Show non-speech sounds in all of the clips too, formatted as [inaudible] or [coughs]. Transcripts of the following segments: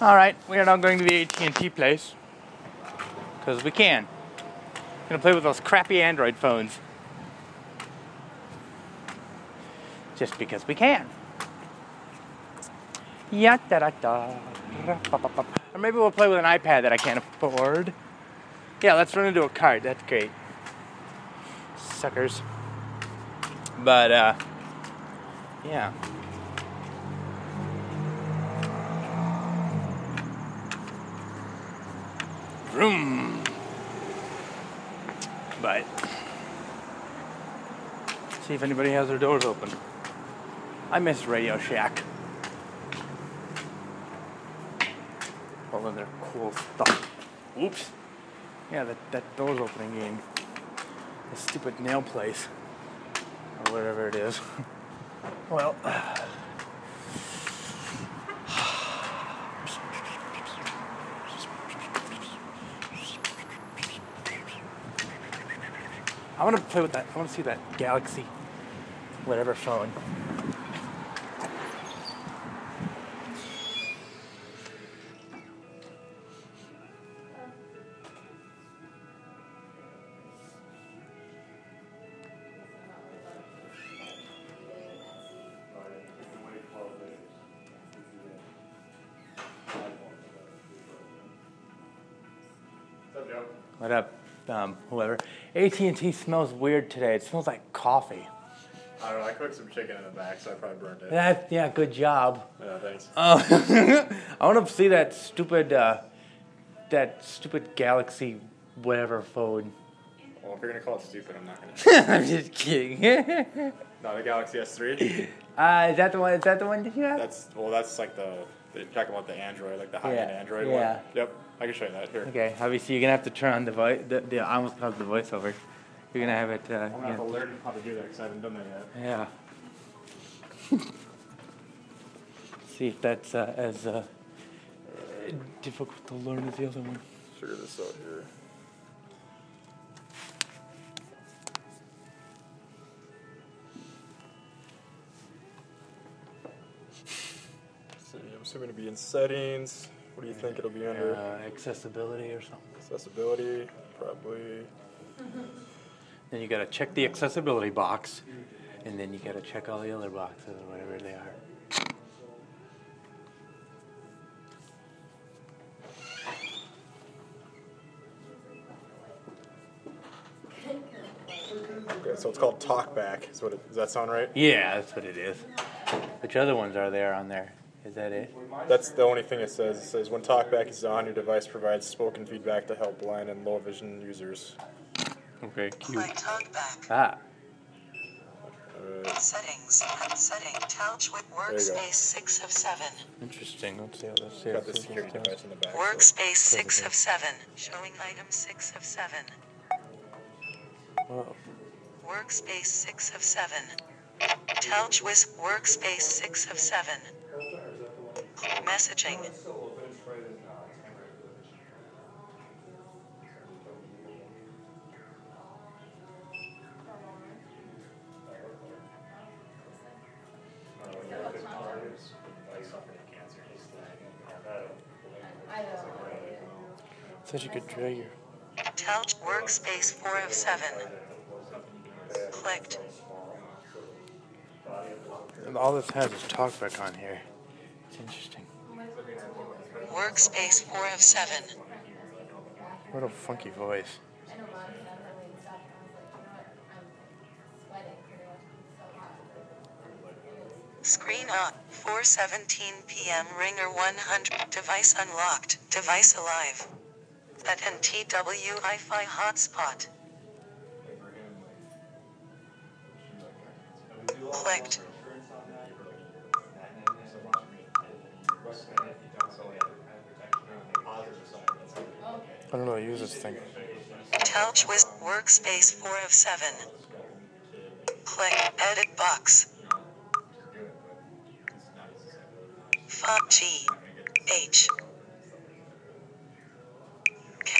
All right, we are now going to the AT&T place because we can. Gonna play with those crappy Android phones. Just because we can. Ya da da da. Or maybe we'll play with an iPad that I can't afford. Yeah, let's run into a cart. That's great. Suckers. But uh yeah. Vroom. But see if anybody has their doors open. I miss Radio Shack. All of their cool stuff. Oops. Yeah, that, that door's opening game. The stupid nail place. Or whatever it is. [laughs] well. I want to play with that. I want to see that Galaxy, whatever phone. What up, um, whoever? AT&T smells weird today. It smells like coffee. I don't know. I cooked some chicken in the back, so I probably burned it. That yeah, good job. Yeah, thanks. Uh, [laughs] I want to see that stupid, uh, that stupid Galaxy, whatever phone. Well, if you're gonna call it stupid, I'm not gonna. [laughs] I'm just kidding. [laughs] no, the Galaxy S3. uh, is that the one? Is that the one that you have? That's well, that's like the. You're talking about the Android, like the high-end Yeah, Android yeah. one. Yep, I can show you that here. Okay, obviously you're gonna have to turn on the voice. The, the, I almost called it the voiceover. You're gonna have it. Uh, I'm gonna have to learn how to do that because I haven't done that yet. Yeah. [laughs] See if that's uh, as uh, uh, difficult to learn as the other one. Figure this out here. I'm assuming it'll be in settings. What do you think it'll be under? Uh, accessibility or something. Accessibility, probably. Then you gotta check the accessibility box, and then you gotta check all the other boxes or whatever they are. Okay, so it's called TalkBack. Is what it, does that sound right? Yeah, that's what it is. Which other ones are there on there? Is that it? That's the only thing it says. It says when TalkBack is on, your device provides spoken feedback to help blind and low vision users. Okay, cute. Play talkback. Ah, Alright, Settings. Setting. Touch with workspace 6 of 7. interesting. Let's see how this is. got the security device in the back. so- Workspace 6 of 7. Showing item 6 of 7. Whoa. Workspace 6 of 7. Touch with workspace 6 of 7. Messaging. Such a good drag your. Touch workspace 4 of 7. Clicked. And all this has is talkback on here. It's interesting. Workspace 4 of 7. What a funky voice. Screen on. 4:17 p.m. Ringer 100. Device unlocked. Device alive. At NTW Wi-Fi hotspot. Clicked. I don't know. Use this thing. Touch with workspace 4 of 7. Click edit box. Font G H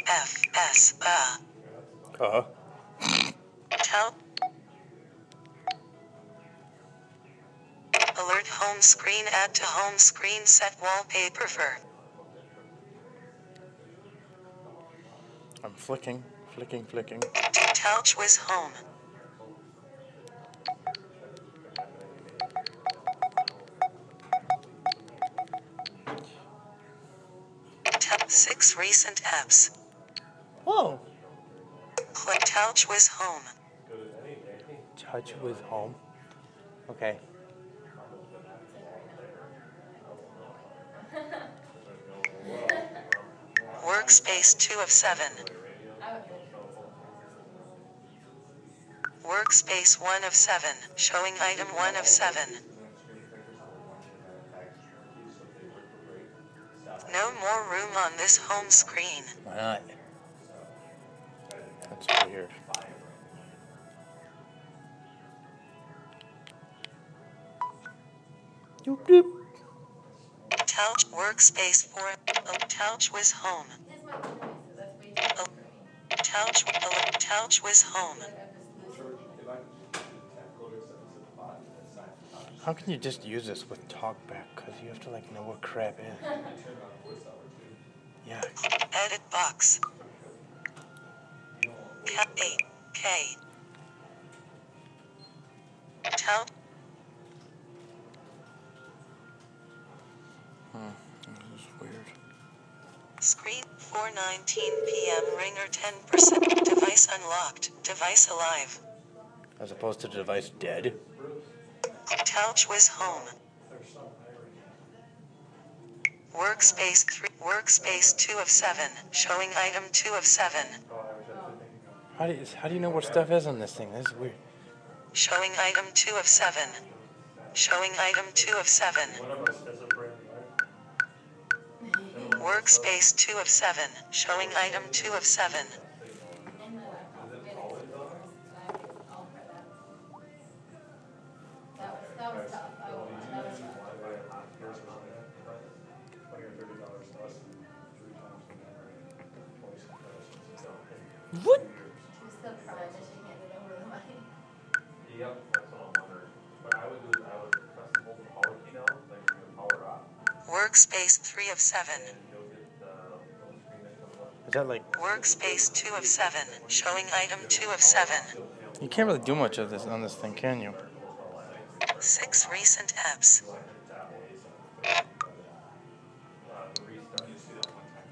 F S A Uh huh. Tell Alert home screen add to home screen set wallpaper for I'm flicking, flicking, flicking. TouchWiz Home. Tel- Six recent apps. Whoa! Click TouchWiz Home. TouchWiz Home. Okay. Workspace 2 of 7. Workspace 1 of 7, showing item 1 of 7. No more room on this home screen. Why not? That's weird. Doop doop. Touch Workspace 4. Oh, TouchWiz Home. Touch, TouchWiz Home. How can you just use this with talkback? Because you have to like know what crap is. Yeah. Edit box. K A K. Tout hmm, This is weird. screen 4:19 p.m. ringer 10% device unlocked device alive As opposed to the device dead. TouchWiz Home Workspace 3 Workspace 2 of 7 showing item 2 of 7 How do you, how do you know what stuff is on this thing? This is weird. showing item 2 of 7 showing item 2 of 7 Workspace 2 of 7 showing item 2 of 7 What? Yep, that's what I'm wondering. What I would do is I would press and hold the power key down, like turn the power off, Workspace 3 of 7 Is that like Workspace 2 of 7 showing item 2 of 7 you can't really do much of this on this thing, can you? 6 recent apps the restart. You see that one time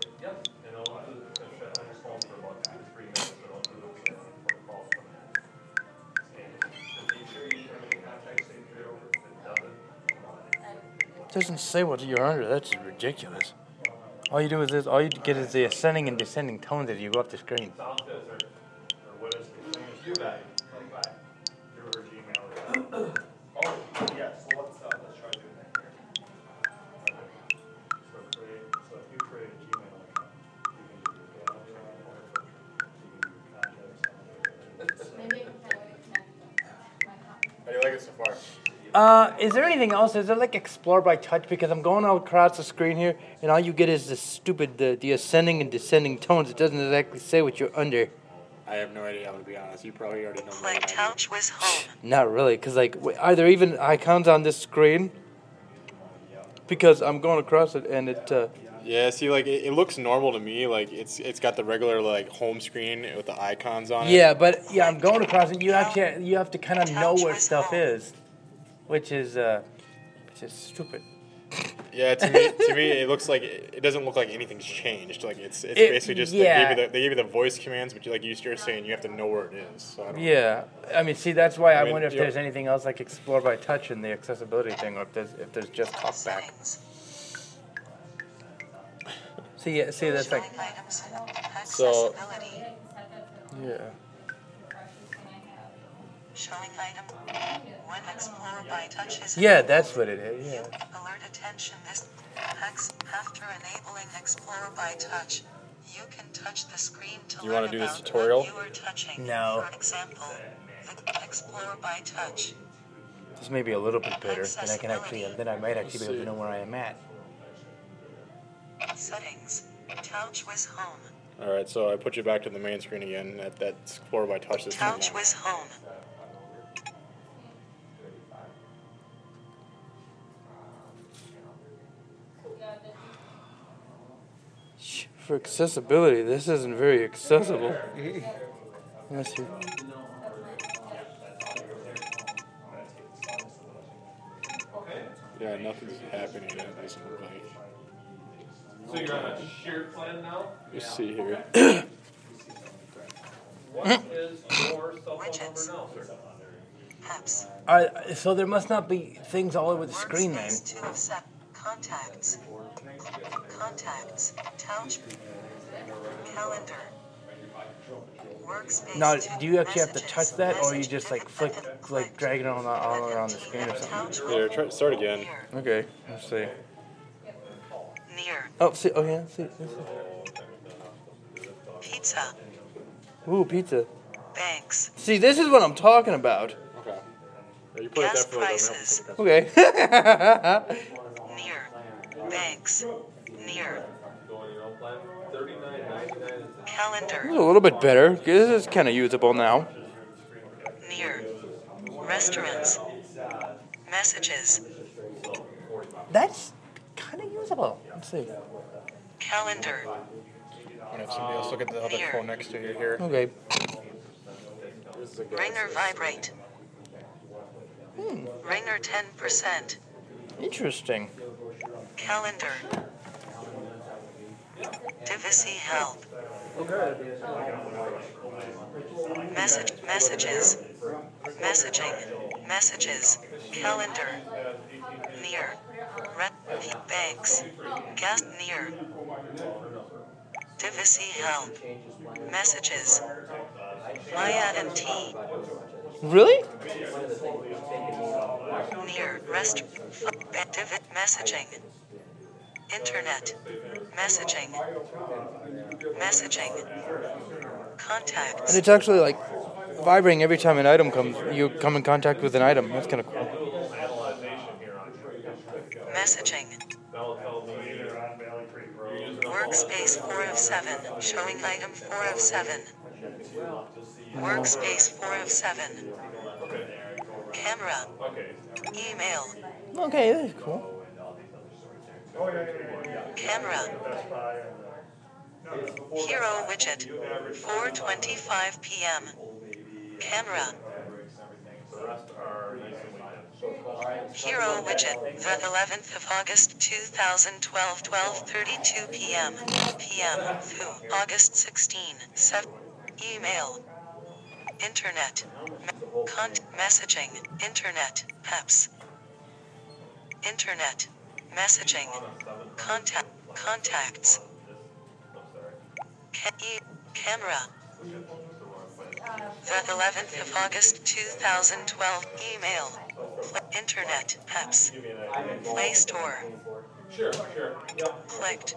too. Yep, and it'll do, it'll shut on your phone for about two to three minutes, it'll do the protocols from there. And just make sure you have any contact signature over, if it doesn't, It doesn't say what you're under. That's ridiculous. All you do is this. All you get is the ascending and descending tones as you go up the screen. Uh, is there anything else? Is there like explore by touch? Because I'm going all across the screen here, and all you get is the stupid the, the ascending and descending tones. It doesn't exactly say what you're under. I have no idea. I'm gonna be honest. You probably already know more Play than I Home [sighs] Not really, because like, w- are there even icons on this screen? Because I'm going across it, and it. Uh, Yeah, see, like it, it looks normal to me. Like it's it's got the regular like home screen with the icons on it. yeah, but yeah, I'm going across it. You actually you have to kind of know where stuff is, which is uh, which is stupid. Yeah, to me, to me, it looks like it, it doesn't look like anything's changed. Like it's it's It- basically just yeah. they, gave you the, they gave you the voice commands, but you, like you were saying, you have to know where it is. So I don't Yeah, I mean, see, that's why I, I mean, wonder if you- there's anything else like explore by touch in the accessibility thing, or if there's if there's just talkback. settings See, yeah, see, that's like, So- yeah. Showing item 1 Explore by touch is Yeah, that's what it is. Yeah. Alert attention this hex after enabling Explore by touch. You can touch the screen to You learn wanna do this tutorial? what you are touching. No. For example, the Explore by touch. This may be a little bit better. Then I can actually, then I might actually be able to know where I am at. Settings. TouchWiz Home. All right, so I put you back to the main screen again. That that's Explore by Touch. This thing now. Home. For accessibility, this isn't very accessible. Let's see. Yeah, nothing's happening yet. It doesn't look like. So you're on a shared plan now? Let's see here. [coughs] What is your cell phone number Widgets. now, sir? Apps. Uh, so there must not be things all over the screen then. Workspace two of set. Contacts. Contacts. Touch. Calendar. Workspace Now, do you actually have to touch that, or you just like flick, like Click. drag it on uh, the, all around the screen or something? Touch Here, try start again. Okay, let's see. Near. Oh, see, oh yeah, see. see. Pizza. Ooh, pizza. Banks. See, this is what I'm talking about. Okay. Yeah, you put Gas definitely prices. doesn't have to Okay. [laughs] is the Calendar. a little bit better. This is kind of usable now. Near. Restaurants. Messages. That's kind of usable. Let's see. Calendar. I'm gonna have somebody else look at the other Here. phone next to you here. Okay. Ringer vibrate. Hmm. Ringer 10%. Interesting. Calendar. Device Help. Message messages. Messaging. Messages. Calendar. Near. Red banks. Gas near. Device Help. Messages. Maya and T. Really? Near rest div- messaging. Internet. Messaging. Messaging. Contact. And it's actually like vibrating every time an item comes. You come in contact with an item. That's kind of cool. analyzation here on your. Messaging. That'll tell me Either on Valley Creek Road. you're using a Workspace 4 of 7. Showing item 4 of 7. Workspace 4 of 7. Camera. Email. Okay, that's cool. Camera. Hero widget. 4:25 p.m. Camera. Hero widget. The 11th of August 2012 12:32 p.m. p.m. through August 16 7 Email. Internet. Me- Con- messaging. Internet. Apps. Internet. Messaging. Contact. Contacts. Ca- e- camera. The 11th of August 2012. Email. Pl- Internet. Apps. Play Store. Sure, sure. Yep. Clicked.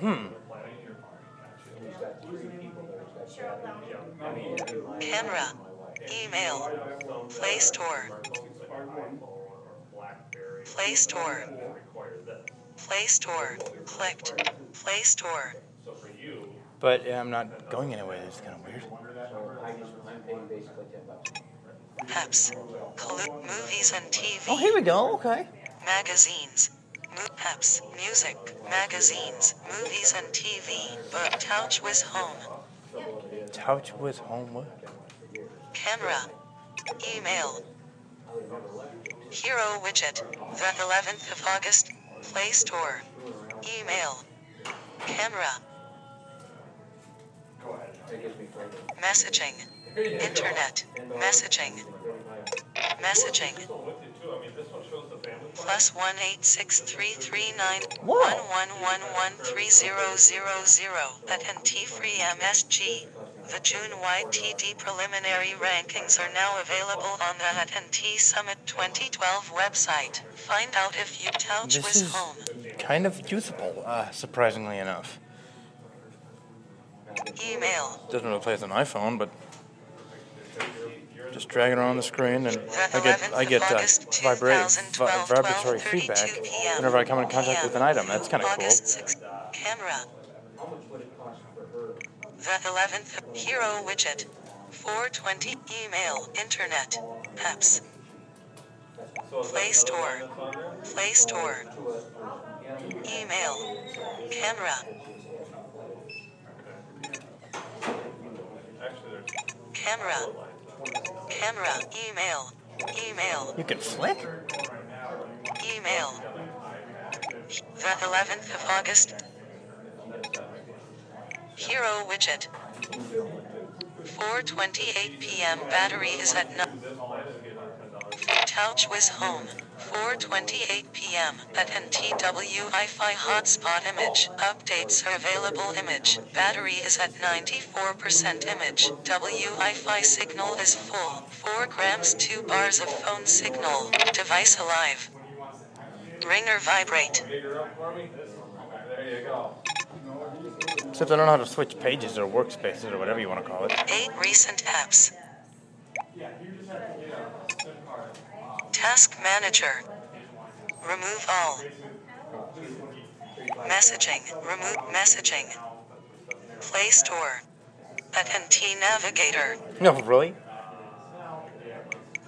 Hmm. Camera. Email. Play Store. Play Store. Play Store. Clicked. Play Store. But I'm not going anywhere. It's kind of weird. Apps. Movies and TV. Oh, here we go. Okay. Magazines. Apps. Music. Magazines. Movies and TV. But TouchWiz Home. Couch with homework. Camera. Email. Hero widget. The 11th of August. Play Store. Email. Camera. Messaging. Internet. Messaging. Messaging. Plus one eight six three three nine one one one one three zero zero zero at NT Free MSG. The June YTD preliminary rankings are now available on the AT&T Summit 2012 website. Find out if you touch This with is home. kind of usable, uh, surprisingly enough. Email. Doesn't really play an iPhone, but just drag it around the screen, and I get I get uh, vibrate, vi- vibratory feedback whenever I come in contact with an item. That's kind of cool. August 6th. Camera. The 11th. Hero widget. 420. Email. Internet. Apps. Play Store. Play Store. Email. Camera. Actually, there's Camera. Camera. Email. Email. You can flick? Email. The 11th of August. Hero widget. 4:28 p.m. Battery is at 9. TouchWiz Home. 4:28 p.m. at NTW Wi-Fi hotspot image. Updates are available image. Battery is at 94% image. Wi-Fi signal is full. 4 grams 2 bars of phone signal. Device alive. Ringer vibrate. There you go. Except I don't know how to switch pages or workspaces or whatever you want to call it. 8 recent apps. Task Manager. Remove all. Messaging. Remove messaging. Play Store. AT&T Navigator. No, really?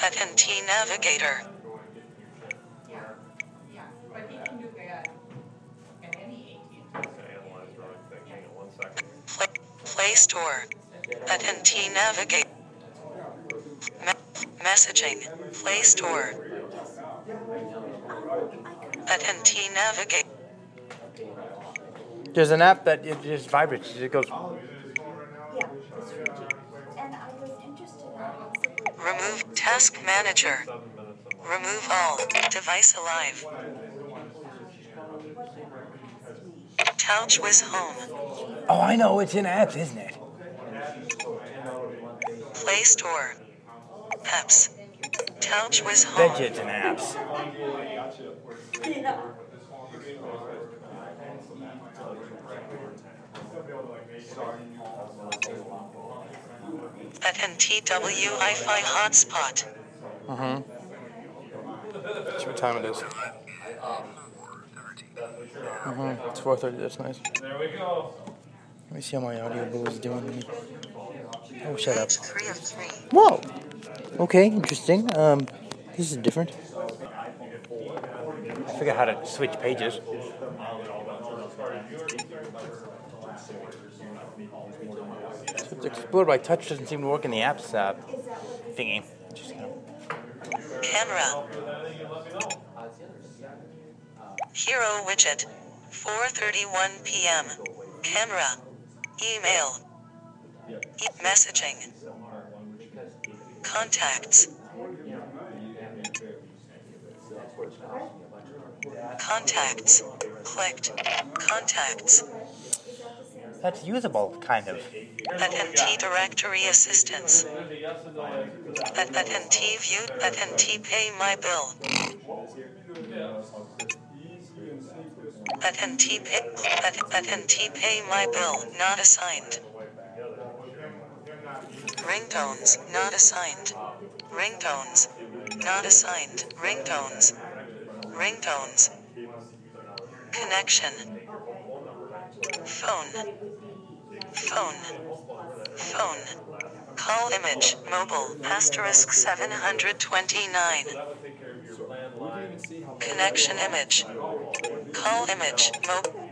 AT&T Navigator. Play, Store. AT&T Navigate. Me- messaging. Play Store. AT&T Navigate. There's an app that it just vibrates. It goes. Yeah, it's rigid. And I was interested in Remove Task Manager. Remove all. Device alive. TouchWiz Home. Oh, I know. It's in apps, isn't it? Play Store. Apps. TouchWiz Home. Bet you it's in apps. At NTW Wi-Fi hotspot. Mm-hmm. See what time it is. Mm-hmm. It's 4.30. That's nice. There we go. Let me see how my audio bill is doing. Oh, shut up. Page three of three. Whoa. Okay, interesting. Um, this is different. I forgot how to switch pages. So it's Explore by touch doesn't seem to work in the apps uh, thingy. Just gonna- Camera. Hero widget. 4:31 p.m. Camera. Email. E- messaging. Contacts. Contacts. Clicked. Contacts. That's usable, kind of. AT&T Directory Assistance. AT&T View. AT&T Pay My Bill. AT&T Pay. NT Pay My Bill. Not assigned. Ringtones. Not assigned. Ringtones. Not assigned. Ringtones. Ringtones. Connection. Phone. Phone. Phone. Call image. Mobile. Asterisk 729. Connection image. Call image. Mobile.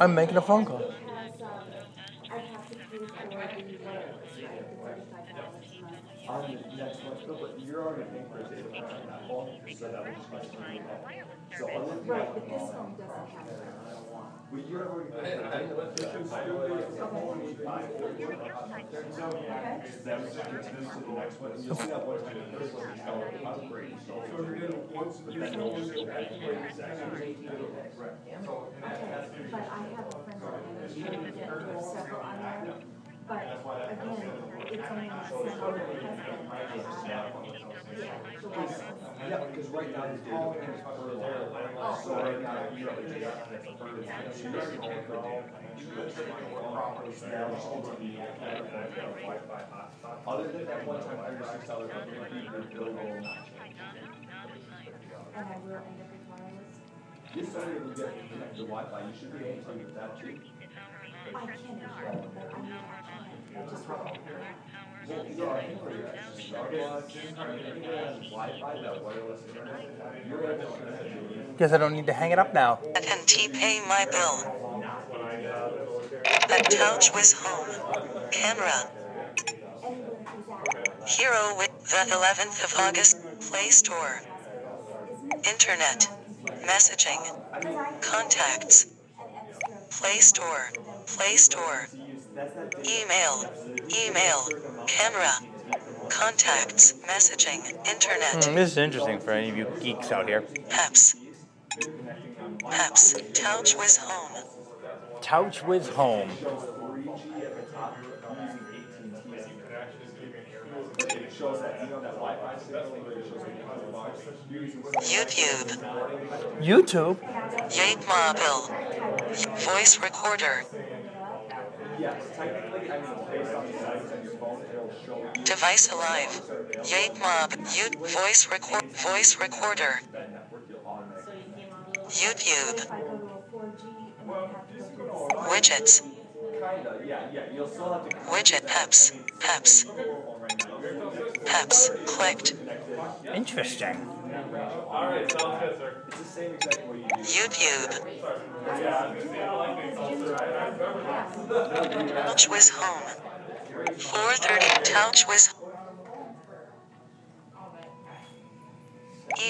I'm making a phone call. I have to pay for the layers, right, the thirty-five dollars a month. on the next month's bill, but you're already paying for his data plan on that phone, so that was just So other than Right, that, but this phone doesn't have that. But you're already paying for data. It's just still based on the phone you buy for your So, that was this to the next one, you'll see that one time, the first one, it's going to so. So you're gonna, once, but then you'll still pay for it, it's actually Correct. Okay, but I have a friend that has to get into several on there, but again, it's only not sent out to the husband. Yeah, the wife. Yeah, because right now, the data plan is per line. So right now, you a that's per line. So you're already paying for data plan. Properties now, it's going to be Other than that one time thirty-six dollars, your bill will not change. And I will end up with wireless. This way you get connected to Wi-Fi, you should be able to with that too. I can as well, but I mean, I can't, I just. Guess I don't need to hang it up now. AT&T pay my bill. The TouchWiz Home. Camera. Hero with the 11th of August. Play Store. Internet. Messaging. Contacts. Play Store. Play Store. Email. Email. Camera. Contacts. Messaging. Internet. Hmm, this is interesting for any of you geeks out here. Apps. Apps. TouchWiz Home. Couch with home. YouTube. YouTube. Yate Mobile. Voice recorder. Device alive. Yape Mob. U- voice record. Voice recorder. YouTube. If I go to a four G and then have to go to the Widgets. Kinda, yeah, yeah, you'll still have to. Widget apps. Apps. Apps. Clicked. Interesting. All right, sounds good, sir. It's the same exact way you do. YouTube. TouchWiz Home. 4:30. TouchWiz.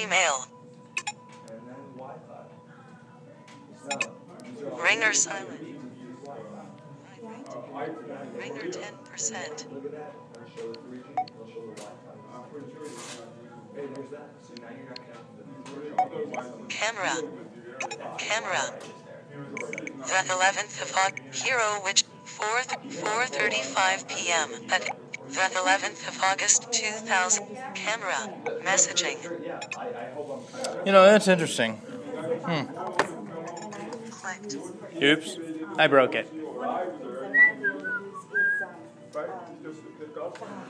Email. And then Wi-Fi. It's. Ringer silent. Ringer 10%. Camera. Camera. The 11th of August. Hero which 4th 4:35 p.m. at the 11th of August 2000. Camera. Messaging. Yeah, I, I hope I'm kind of. You know, that's interesting. Hmm. Clicked. Oops. I broke it.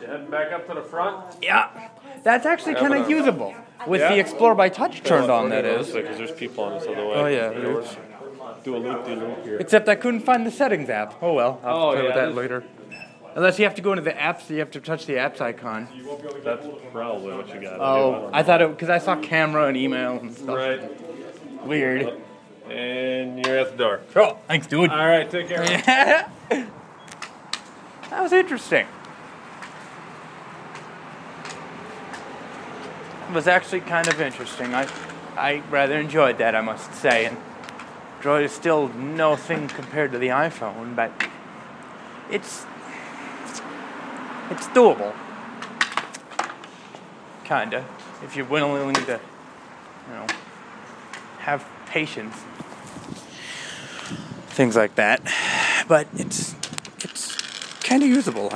You heading back up to the front? Yeah. That's actually kind of usable. With the Explore by Touch turned on, that is. Because there's people on this other way. Oh, yeah. it is. Do a loop de loop here. Except I couldn't find the settings app. Oh well, I'll Oh, play with yeah, that this- later. Unless you have to go into the apps, you have to touch the apps icon. That's probably what you got. Oh, I thought it because I saw camera and email and stuff. Right. Weird. And you're at the door. Oh, thanks, dude. All right, take care. Yeah. [laughs] that was interesting. Was actually kind of interesting. I, I rather enjoyed that, I must say. And Droid is still no thing compared to the iPhone, but it's it's doable. Kinda, if you're willing to, you know, have patience things like that. But it's it's kind of usable.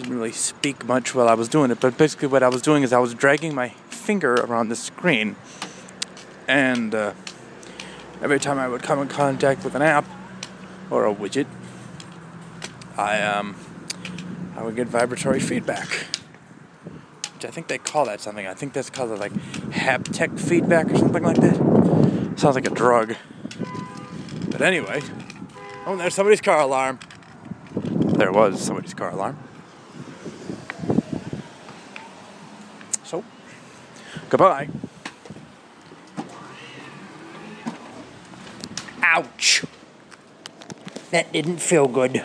Didn't really speak much while I was doing it, but basically what I was doing is I was dragging my finger around the screen, and uh, every time I would come in contact with an app or a widget, I um I would get vibratory feedback. Which I think they call that something. I think that's called like haptic feedback or something like that. Sounds like a drug. But anyway, oh, there's somebody's car alarm. There was somebody's car alarm. So, goodbye. Ouch. That didn't feel good.